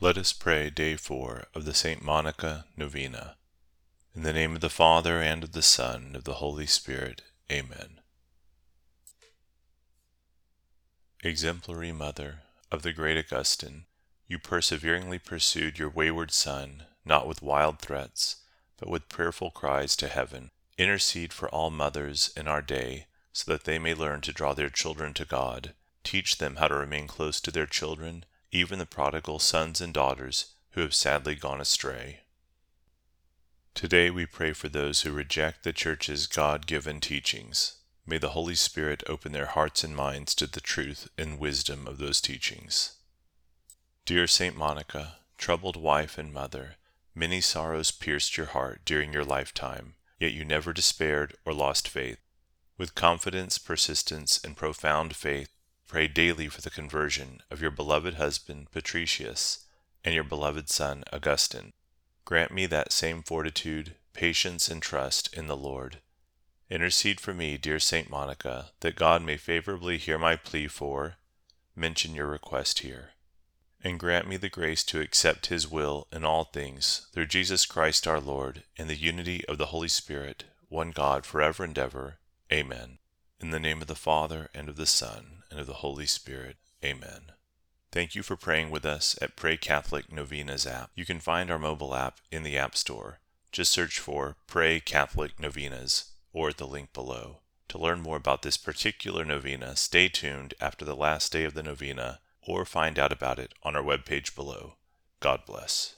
Let us pray day four of the St. Monica Novena. In the name of the Father, and of the Son, and of the Holy Spirit. Amen. Exemplary Mother of the great Augustine, you perseveringly pursued your wayward son, not with wild threats, but with prayerful cries to heaven. Intercede for all mothers in our day, so that they may learn to draw their children to God. Teach them how to remain close to their children even the prodigal sons and daughters who have sadly gone astray. Today we pray for those who reject the Church's God given teachings. May the Holy Spirit open their hearts and minds to the truth and wisdom of those teachings. Dear Saint Monica, troubled wife and mother, many sorrows pierced your heart during your lifetime, yet you never despaired or lost faith. With confidence, persistence, and profound faith, Pray daily for the conversion of your beloved husband Patricius and your beloved son Augustine. Grant me that same fortitude, patience, and trust in the Lord. Intercede for me, dear Saint Monica, that God may favorably hear my plea for, mention your request here. And grant me the grace to accept His will in all things, through Jesus Christ our Lord, in the unity of the Holy Spirit, one God, forever and ever. Amen. In the name of the Father, and of the Son, and of the Holy Spirit. Amen. Thank you for praying with us at Pray Catholic Novenas app. You can find our mobile app in the App Store. Just search for Pray Catholic Novenas or at the link below. To learn more about this particular novena, stay tuned after the last day of the novena or find out about it on our webpage below. God bless.